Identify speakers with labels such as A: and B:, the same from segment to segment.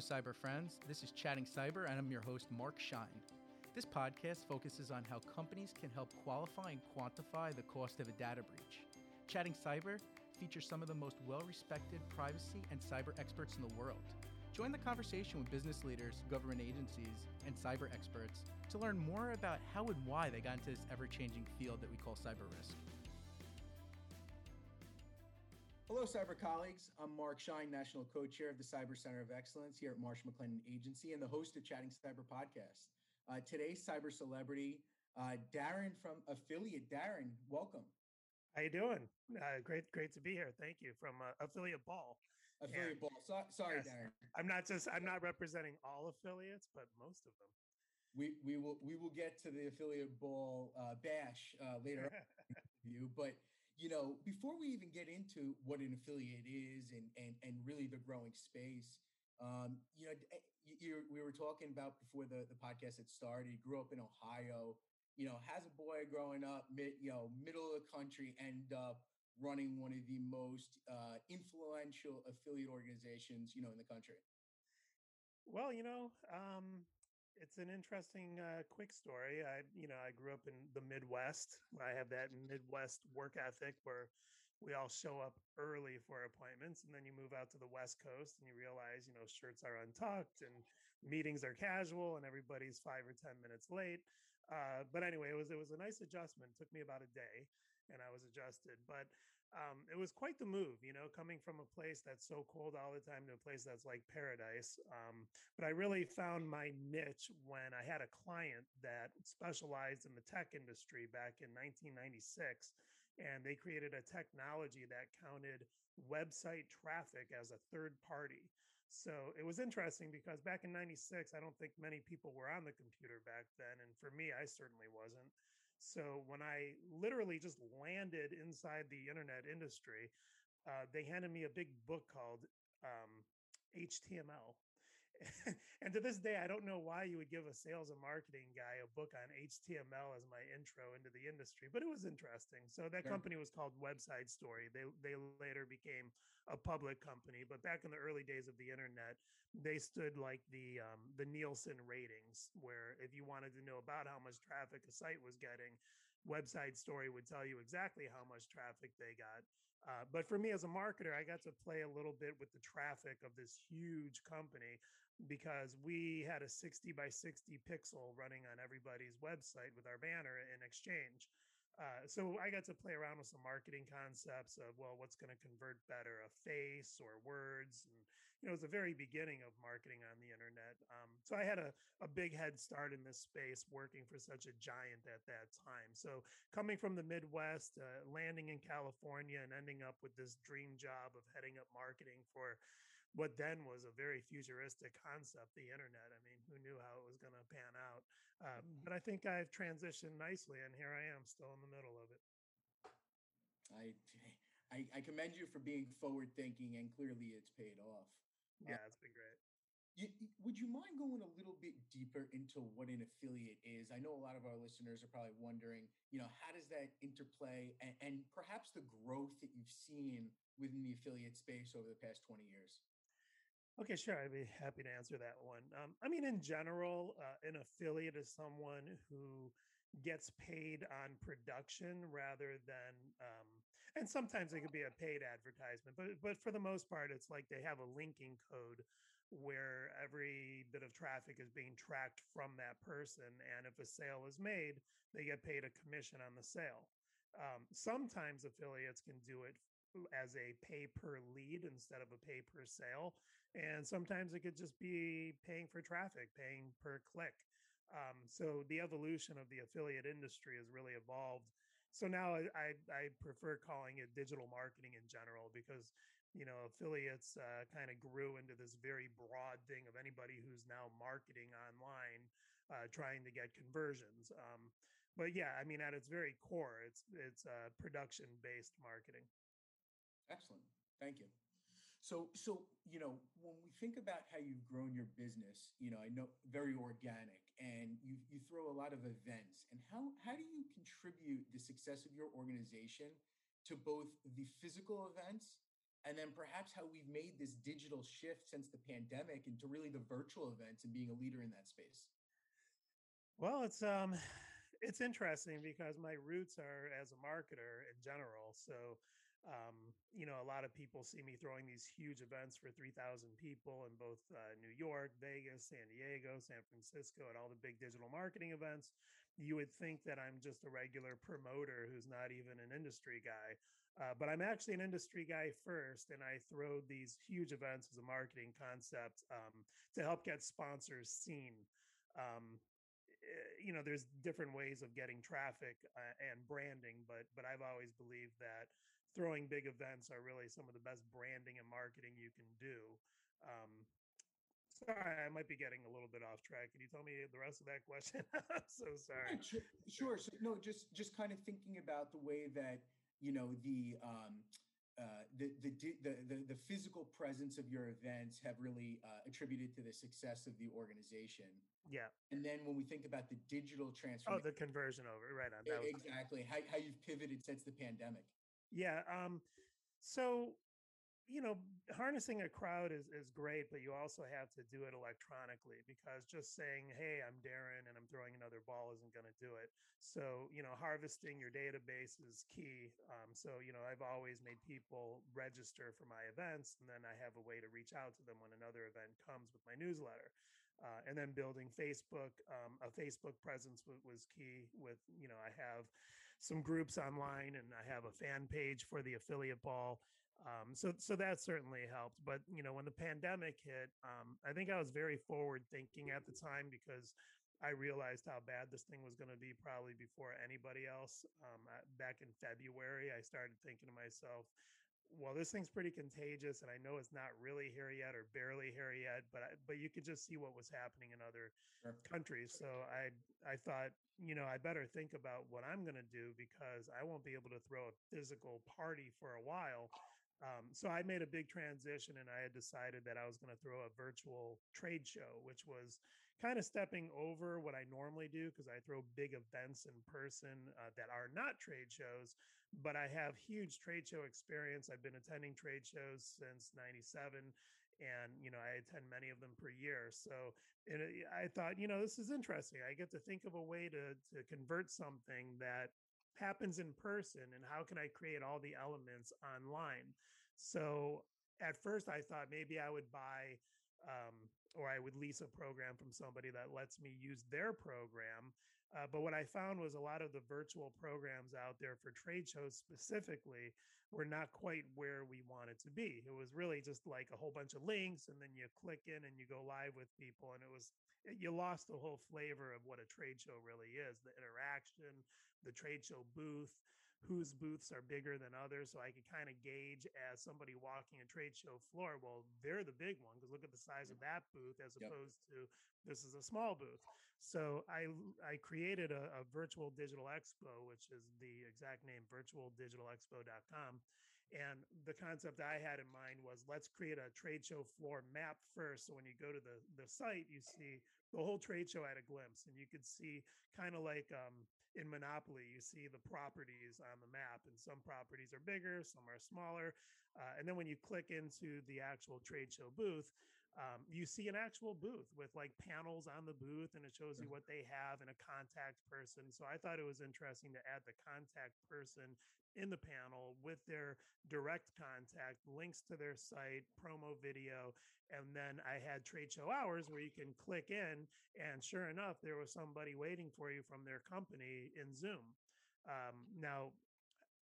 A: Cyber friends. This is Chatting Cyber, and I'm your host, Mark Shine. This podcast focuses on how companies can help qualify and quantify the cost of a data breach. Chatting Cyber features some of the most well respected privacy and cyber experts in the world. Join the conversation with business leaders, government agencies, and cyber experts to learn more about how and why they got into this ever changing field that we call cyber risk. Hello, cyber colleagues. I'm Mark Shine, National Co Chair of the Cyber Center of Excellence here at Marsh McLennan Agency and the host of Chatting Cyber podcast. Uh, today's cyber celebrity, uh, Darren from Affiliate. Darren, welcome.
B: How you doing? Uh, great, great to be here. Thank you from uh, Affiliate Ball.
A: Affiliate and, Ball. So, sorry, yes, Darren.
B: I'm not just I'm not representing all affiliates, but most of them.
A: We we will we will get to the Affiliate Ball uh, bash uh, later you, but you know before we even get into what an affiliate is and and and really the growing space. Um, you know, eh, you, we were talking about before the, the podcast had started. Grew up in Ohio you know, has a boy growing up, mid, you know, middle of the country, end up running one of the most uh, influential affiliate organizations, you know, in the country?
B: Well, you know, um, it's an interesting, uh, quick story. I, you know, I grew up in the Midwest. I have that Midwest work ethic where we all show up early for appointments and then you move out to the west coast and you realize you know shirts are untucked and meetings are casual and everybody's five or ten minutes late uh, but anyway it was it was a nice adjustment it took me about a day and I was adjusted. But um, it was quite the move, you know, coming from a place that's so cold all the time to a place that's like paradise. Um, but I really found my niche when I had a client that specialized in the tech industry back in 1996. And they created a technology that counted website traffic as a third party. So it was interesting because back in 96, I don't think many people were on the computer back then. And for me, I certainly wasn't. So when I literally just landed inside the internet industry, uh, they handed me a big book called um, HTML. and to this day, I don't know why you would give a sales and marketing guy a book on HTML as my intro into the industry, but it was interesting. So that yeah. company was called WebSideStory. They they later became a public company, but back in the early days of the internet, they stood like the um, the Nielsen ratings, where if you wanted to know about how much traffic a site was getting, WebSideStory would tell you exactly how much traffic they got. Uh, but for me as a marketer, I got to play a little bit with the traffic of this huge company because we had a 60 by 60 pixel running on everybody's website with our banner in exchange. Uh, so I got to play around with some marketing concepts of well, what's going to convert better, a face or words, and you know, it was the very beginning of marketing on the internet. Um, so I had a, a big head start in this space, working for such a giant at that time. So coming from the Midwest, uh, landing in California, and ending up with this dream job of heading up marketing for what then was a very futuristic concept, the internet. I mean, who knew how it was going to pan out? Uh, but I think I've transitioned nicely, and here I am, still in the middle of it.
A: I, I, I commend you for being forward thinking, and clearly it's paid off.
B: Yeah, it's been great.
A: You, would you mind going a little bit deeper into what an affiliate is? I know a lot of our listeners are probably wondering, you know, how does that interplay and, and perhaps the growth that you've seen within the affiliate space over the past 20 years?
B: Okay, sure. I'd be happy to answer that one. Um, I mean, in general, uh, an affiliate is someone who gets paid on production rather than um, and sometimes it could be a paid advertisement but but for the most part it's like they have a linking code where every bit of traffic is being tracked from that person and if a sale is made they get paid a commission on the sale um, sometimes affiliates can do it as a pay per lead instead of a pay per sale and sometimes it could just be paying for traffic paying per click um, so the evolution of the affiliate industry has really evolved. So now I, I, prefer calling it digital marketing in general because you know affiliates uh, kind of grew into this very broad thing of anybody who's now marketing online, uh, trying to get conversions. Um, but yeah, I mean at its very core, it's it's uh, production based marketing.
A: Excellent, thank you. So, so you know, when we think about how you've grown your business, you know, I know very organic, and you you throw a lot of events. And how how do you contribute the success of your organization to both the physical events and then perhaps how we've made this digital shift since the pandemic into really the virtual events and being a leader in that space.
B: Well, it's um it's interesting because my roots are as a marketer in general. So um, you know, a lot of people see me throwing these huge events for 3,000 people in both uh, New York, Vegas, San Diego, San Francisco, and all the big digital marketing events. You would think that I'm just a regular promoter who's not even an industry guy. Uh, but I'm actually an industry guy first, and I throw these huge events as a marketing concept um, to help get sponsors seen. Um, eh, you know, there's different ways of getting traffic uh, and branding, but but I've always believed that throwing big events are really some of the best branding and marketing you can do. Um, sorry, I might be getting a little bit off track. Can you tell me the rest of that question? I'm so sorry.
A: Yeah, sure. So, no, just just kind of thinking about the way that you know the um, uh, the, the, the the the physical presence of your events have really uh, attributed to the success of the organization.
B: Yeah.
A: And then when we think about the digital transformation,
B: oh, the conversion over right on
A: that exactly how how you've pivoted since the pandemic.
B: Yeah. Um, so, you know, harnessing a crowd is, is great, but you also have to do it electronically because just saying, hey, I'm Darren and I'm throwing another ball isn't going to do it. So, you know, harvesting your database is key. Um, so, you know, I've always made people register for my events and then I have a way to reach out to them when another event comes with my newsletter. Uh, and then building Facebook, um, a Facebook presence w- was key. With you know, I have some groups online, and I have a fan page for the affiliate ball. Um, so so that certainly helped. But you know, when the pandemic hit, um, I think I was very forward thinking at the time because I realized how bad this thing was going to be probably before anybody else. Um, back in February, I started thinking to myself, well, this thing's pretty contagious, and I know it's not really here yet or barely here yet, but I, but you could just see what was happening in other sure. countries. So I I thought you know, I better think about what I'm going to do because I won't be able to throw a physical party for a while. Um, so I made a big transition and I had decided that I was going to throw a virtual trade show, which was kind of stepping over what I normally do because I throw big events in person uh, that are not trade shows, but I have huge trade show experience. I've been attending trade shows since 97 and you know i attend many of them per year so it, i thought you know this is interesting i get to think of a way to to convert something that happens in person and how can i create all the elements online so at first i thought maybe i would buy um, or i would lease a program from somebody that lets me use their program uh, but what I found was a lot of the virtual programs out there for trade shows specifically were not quite where we wanted to be. It was really just like a whole bunch of links, and then you click in and you go live with people, and it was you lost the whole flavor of what a trade show really is the interaction, the trade show booth, whose booths are bigger than others. So I could kind of gauge as somebody walking a trade show floor, well, they're the big one because look at the size of that booth as yep. opposed to this is a small booth. So I I created a, a virtual digital expo, which is the exact name virtualdigitalexpo.com. And the concept I had in mind was let's create a trade show floor map first. So when you go to the, the site, you see the whole trade show at a glimpse, and you could see kind of like um, in Monopoly, you see the properties on the map, and some properties are bigger, some are smaller. Uh, and then when you click into the actual trade show booth, um, you see an actual booth with like panels on the booth and it shows you what they have and a contact person. So I thought it was interesting to add the contact person in the panel with their direct contact, links to their site, promo video. And then I had trade show hours where you can click in, and sure enough, there was somebody waiting for you from their company in Zoom. Um, now,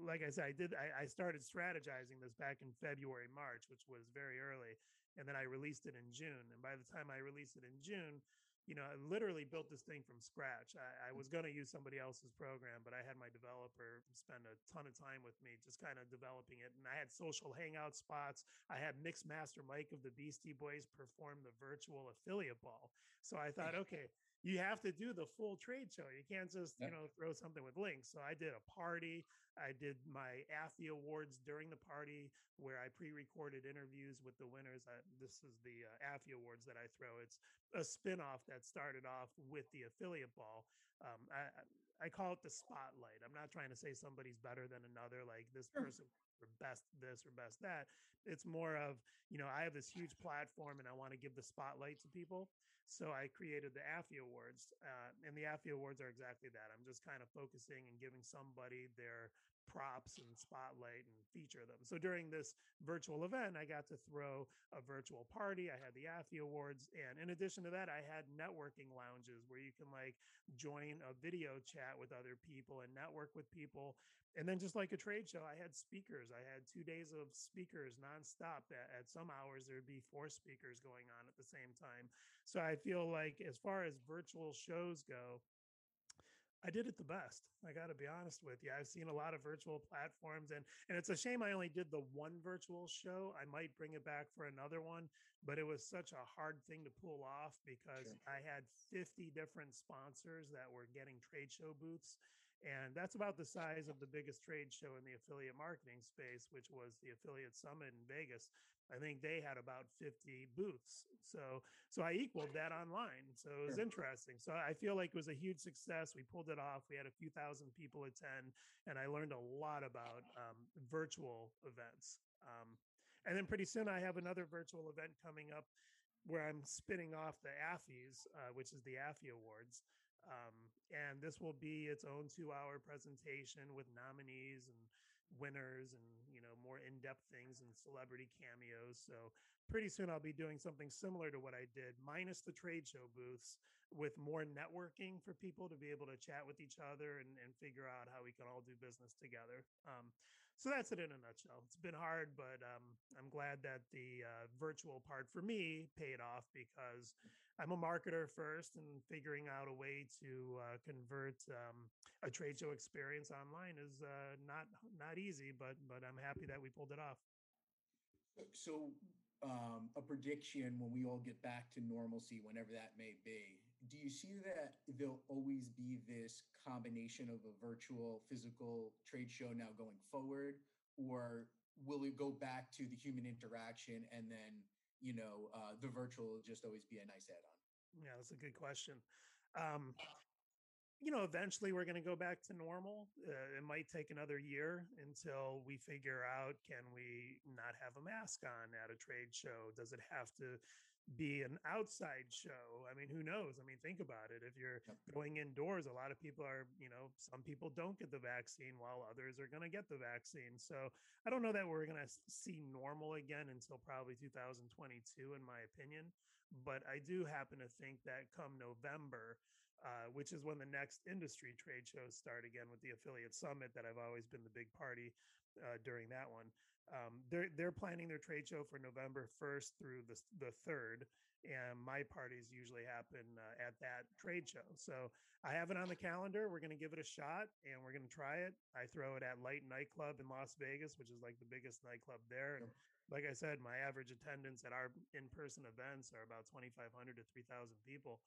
B: like I said, I did. I, I, started strategizing this back in February, March, which was very early, and then I released it in June. And by the time I released it in June, you know, I literally built this thing from scratch. I, I mm. was going to use somebody else's program, but I had my developer spend a ton of time with me, just kind of developing it. And I had social hangout spots. I had Mix Master Mike of the Beastie Boys perform the virtual affiliate ball. So I thought, okay, you have to do the full trade show. You can't just, you know, throw something with links. So I did a party. I did my AFI awards during the party where I pre-recorded interviews with the winners. I, this is the uh, awards that I throw. It's a spin-off that started off with the affiliate ball. Um, I, I call it the spotlight. I'm not trying to say somebody's better than another, like this person or best this or best that. It's more of, you know, I have this huge platform and I want to give the spotlight to people. So I created the AFI Awards, uh, and the AFI Awards are exactly that. I'm just kind of focusing and giving somebody their props and spotlight and feature them. So during this virtual event, I got to throw a virtual party. I had the AFI Awards, and in addition to that, I had networking lounges where you can like join a video chat with other people and network with people. And then just like a trade show, I had speakers. I had two days of speakers nonstop. At, at some hours, there'd be four speakers going on at the same time. So I feel like as far as virtual shows go, I did it the best. I got to be honest with you. I've seen a lot of virtual platforms and and it's a shame I only did the one virtual show. I might bring it back for another one, but it was such a hard thing to pull off because
A: Sure.
B: I had 50 different sponsors that were getting trade show booths and that's about the size of the biggest trade show in the affiliate marketing space, which was the Affiliate Summit in Vegas. I think they had about 50 booths. So so I equaled that online. So it was interesting. So I feel like it was a huge success. We pulled it off. We had a few thousand people attend, and I learned a lot about um, virtual events. Um, and then pretty soon I have another virtual event coming up where I'm spinning off the AFIs, uh, which is the AFI Awards. Um, and this will be its own two hour presentation with nominees and winners and you know more in-depth things and celebrity cameos so pretty soon i'll be doing something similar to what i did minus the trade show booths with more networking for people to be able to chat with each other and, and figure out how we can all do business together. Um, so that's it in a nutshell it's been hard but um, i'm glad that the uh, virtual part for me paid off because i'm a marketer first and figuring out a way to uh, convert um, a trade show experience online is uh, not not easy, but but I'm happy that we pulled it off.
A: So, um, a prediction when we all get back to normalcy, whenever that may be. Do you see that there'll always be this combination of a virtual physical trade show now going forward, or will it go back to the human interaction and then you know uh, the virtual will just always be a nice add-on?
B: Yeah, that's a good question. Um, you know, eventually we're going to go back to normal. Uh, it might take another year until we figure out can we not have a mask on at a trade show? Does it have to be an outside show? I mean, who knows? I mean, think about it. If you're
A: Yep.
B: going indoors, a lot of people are, you know, some people don't get the vaccine while others are going to get the vaccine. So I don't know that we're going to see normal again until probably 2022, in my opinion. But I do happen to think that come November, uh, which is when the next industry trade shows start again with the affiliate summit that I've always been the big party uh, during that one. Um, they're they're planning their trade show for November first through the the third, and my parties usually happen uh, at that trade show. So I have it on the calendar. We're going to give it a shot, and we're going to try it. I throw it at Light Nightclub in Las Vegas, which is like the biggest nightclub there. And like I said, my average attendance at our in-person events are about 2,500 to 3,000 people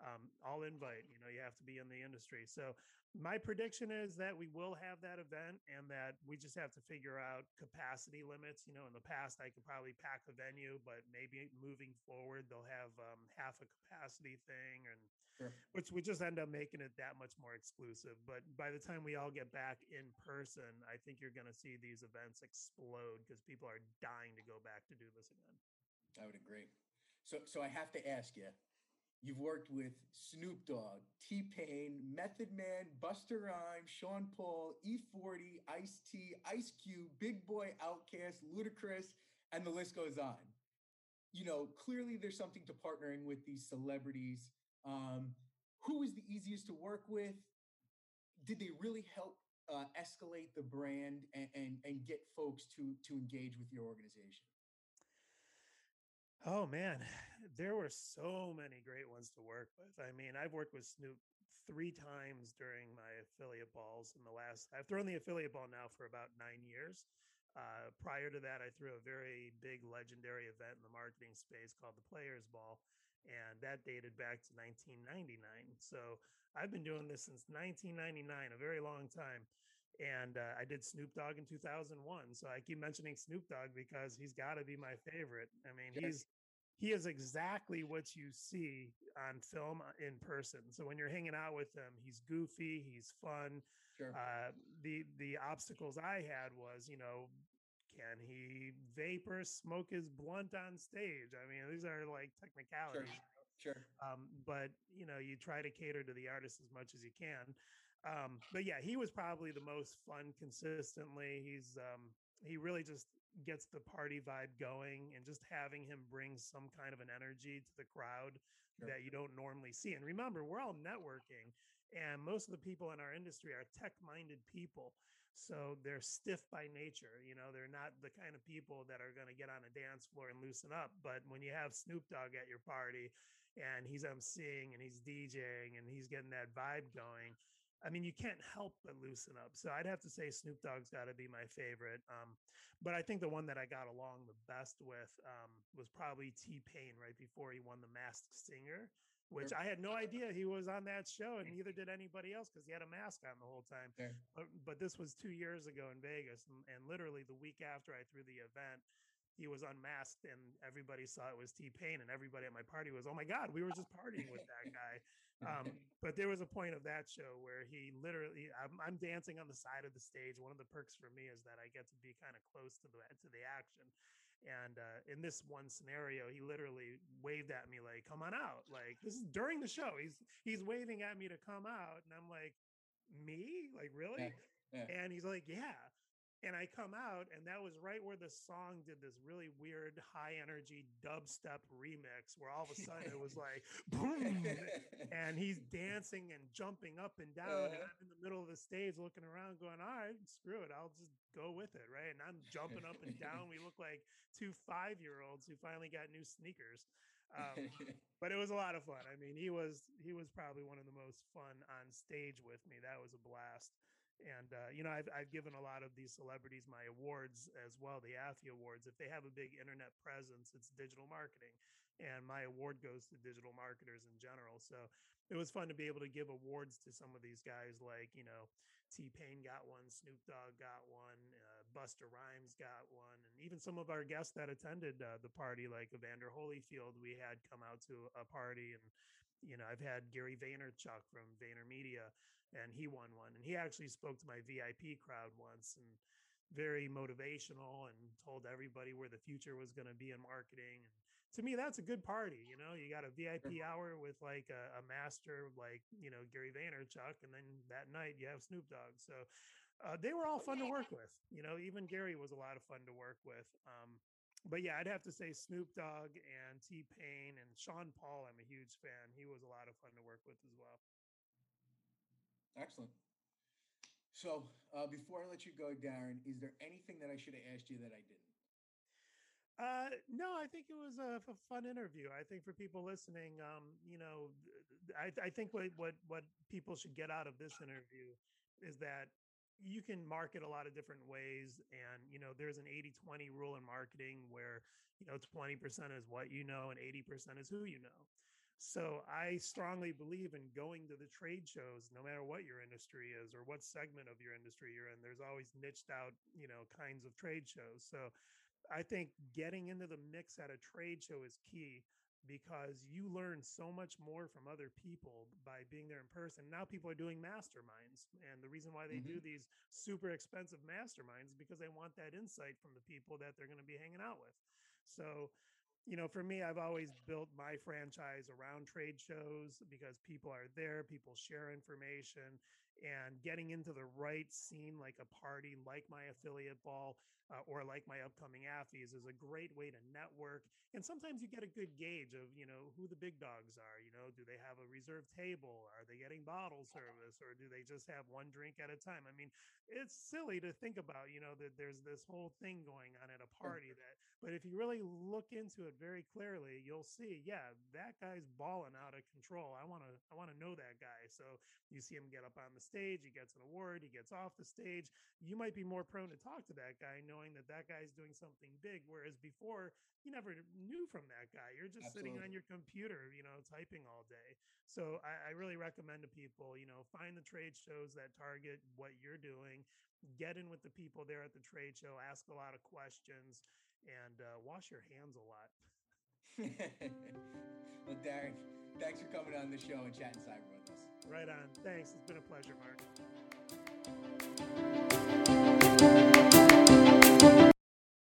B: um, I'll invite. You know, you have to be in the industry. So my prediction is that we will have that event, and that we just have to figure out capacity limits. You know, in the past I could probably pack a venue, but maybe moving forward they'll have um, half a capacity thing, and
A: Sure.
B: which we just end up making it that much more exclusive. But by the time we all get back in person, I think you're going to see these events explode because people are dying to go back to do this again.
A: I would agree. So, so I have to ask you. You've worked with Snoop Dogg, T Pain, Method Man, Busta Rhymes, Sean Paul, E40, Ice T, Ice Cube, Big Boy, Outkast, Ludacris, and the list goes on. You know, clearly there's something to partnering with these celebrities. Um, who was the easiest to work with? Did they really help uh, escalate the brand and, and and get folks to to engage with your organization?
B: Oh man, there were so many great ones to work with. I mean, I've worked with Snoop three times during my affiliate balls in the last I've thrown the affiliate ball now for about 9 years. Uh, prior to that, I threw a very big legendary event in the marketing space called the Players Ball, and that dated back to 1999. So I've been doing this since 1999, a very long time. And uh, I did Snoop Dogg in 2001. So I keep mentioning Snoop Dogg because he's got to be my favorite. I mean, he's he is exactly what you see on film uh, in person. So when you're hanging out with him, he's goofy, he's fun.
A: Sure.
B: Uh, the the obstacles I had was, you know, can he vapor smoke his blunt on stage? I mean, these are like technicalities.
A: Sure. sure.
B: Um, but you know, you try to cater to the artist as much as you can. Um, but yeah, he was probably the most fun consistently. He's um, he really just gets the party vibe going and just having him bring some kind of an energy to the crowd sure. that you don't normally see. And remember, we're all networking and most of the people in our industry are tech minded people. So they're stiff by nature. You know, they're not the kind of people that are going to get on a dance floor and loosen up. But when you have Snoop Dogg at your party and he's emceeing and he's DJing and he's getting that vibe going, I mean, you can't help but loosen up. So I'd have to say Snoop Dogg's got to be my favorite. Um, but I think the one that I got along the best with um, was probably T Pain right before he won the Masked Singer, which I had no idea he was on that show, and neither did anybody else because he had a mask on the whole time. But, but this was two years ago in Vegas, and, and literally the week after I threw the event, he was unmasked and everybody saw it was T Pain and everybody at my party was, oh my God, we were just partying with that guy. Um, but there was a point of that show where he literally, I'm, I'm, dancing on the side of the stage. One of the perks for me is that I get to be kind of close to the to the action. And uh, in this one scenario, he literally waved at me like, "Come on out!" Like this is during the show. He's he's waving at me to come out, and I'm like, "Me? Like really?" Yeah. Yeah. And he's like, "Yeah." And I come out, and that was right where the song did this really weird high energy dubstep remix, where all of a sudden it was like boom, and he's dancing and jumping up and down, uh-huh. and I'm in the middle of the stage looking around, going, "All right, screw it, I'll just go with it," right? And I'm jumping up and down. We look like two five year olds who finally got new sneakers. Um, but it was a lot of fun. I mean, he was he was probably one of the most fun on stage with me. That was a blast and uh, you know I've, I've given a lot of these celebrities my awards as well the AFI awards. If they have a big internet presence it's digital marketing and my award goes to digital marketers in general. So it was fun to be able to give awards to some of these guys like you know t-pain got one snoop dogg got one uh, busta rhymes got one and even some of our guests that attended uh, the party like evander holyfield we had come out to a party and you know i've had gary vaynerchuk from vaynermedia and he won one. And he actually spoke to my VIP crowd once and very motivational and told everybody where the future was going to be in marketing. And to me, that's a good party. You know, you got a VIP hour with like a, a master like, you know, Gary Vaynerchuk. And then that night you have Snoop Dogg. So uh, they were all fun to work with. You know, even Gary was a lot of fun to work with. Um, but yeah, I'd have to say Snoop Dogg and T Pain and Sean Paul. I'm a huge fan. He was a lot of fun to work with as well.
A: Excellent. So uh, before I let you go, Darren, is there anything that I should have asked you that I didn't?
B: Uh, no, I think it was a, a, fun interview. I think for people listening, um, you know, I, I think what, what, what people should get out of this interview is that you can market a lot of different ways. And, you know, there's an 80, 20 rule in marketing where, you know, 20% is what you know and 80% is who you know. So I strongly believe in going to the trade shows, no matter what your industry is or what segment of your industry you're in. There's always niched out, you know, kinds of trade shows. So I think getting into the mix at a trade show is key because you learn so much more from other people by being there in person. Now people are doing masterminds. And the reason why they mm-hmm. do these super expensive masterminds is because they want that insight from the people that they're going to be hanging out with. So you know, for me, I've always built my franchise around trade shows because people are there, people share information, and getting into the right scene like a party like my affiliate ball uh, or like my upcoming AFIs is a great way to network and sometimes you get a good gauge of you know who the big dogs are you know do they have a reserved table? Are they getting bottle service or do they just have one drink at a time? I mean it's silly to think about you know that there's this whole thing going on at a party that but if you really look into it very clearly you'll see yeah that guy's balling out of control. I want to i want to know that guy so you see him get up on the stage, he gets an award, he gets off the stage. You might be more prone to talk to that guy knowing that that guy's doing something big. Whereas before, you never knew from that guy. You're just Absolutely. sitting on your computer, you know, typing all day. So I, I really recommend to people, you know, find the trade shows that target what you're doing, get in with the people there at the trade show, ask a lot of questions, and uh, wash your hands a lot.
A: well, Darren, thanks for coming on the show and chatting cyber with us.
B: Right on. Thanks. It's been a pleasure, Mark.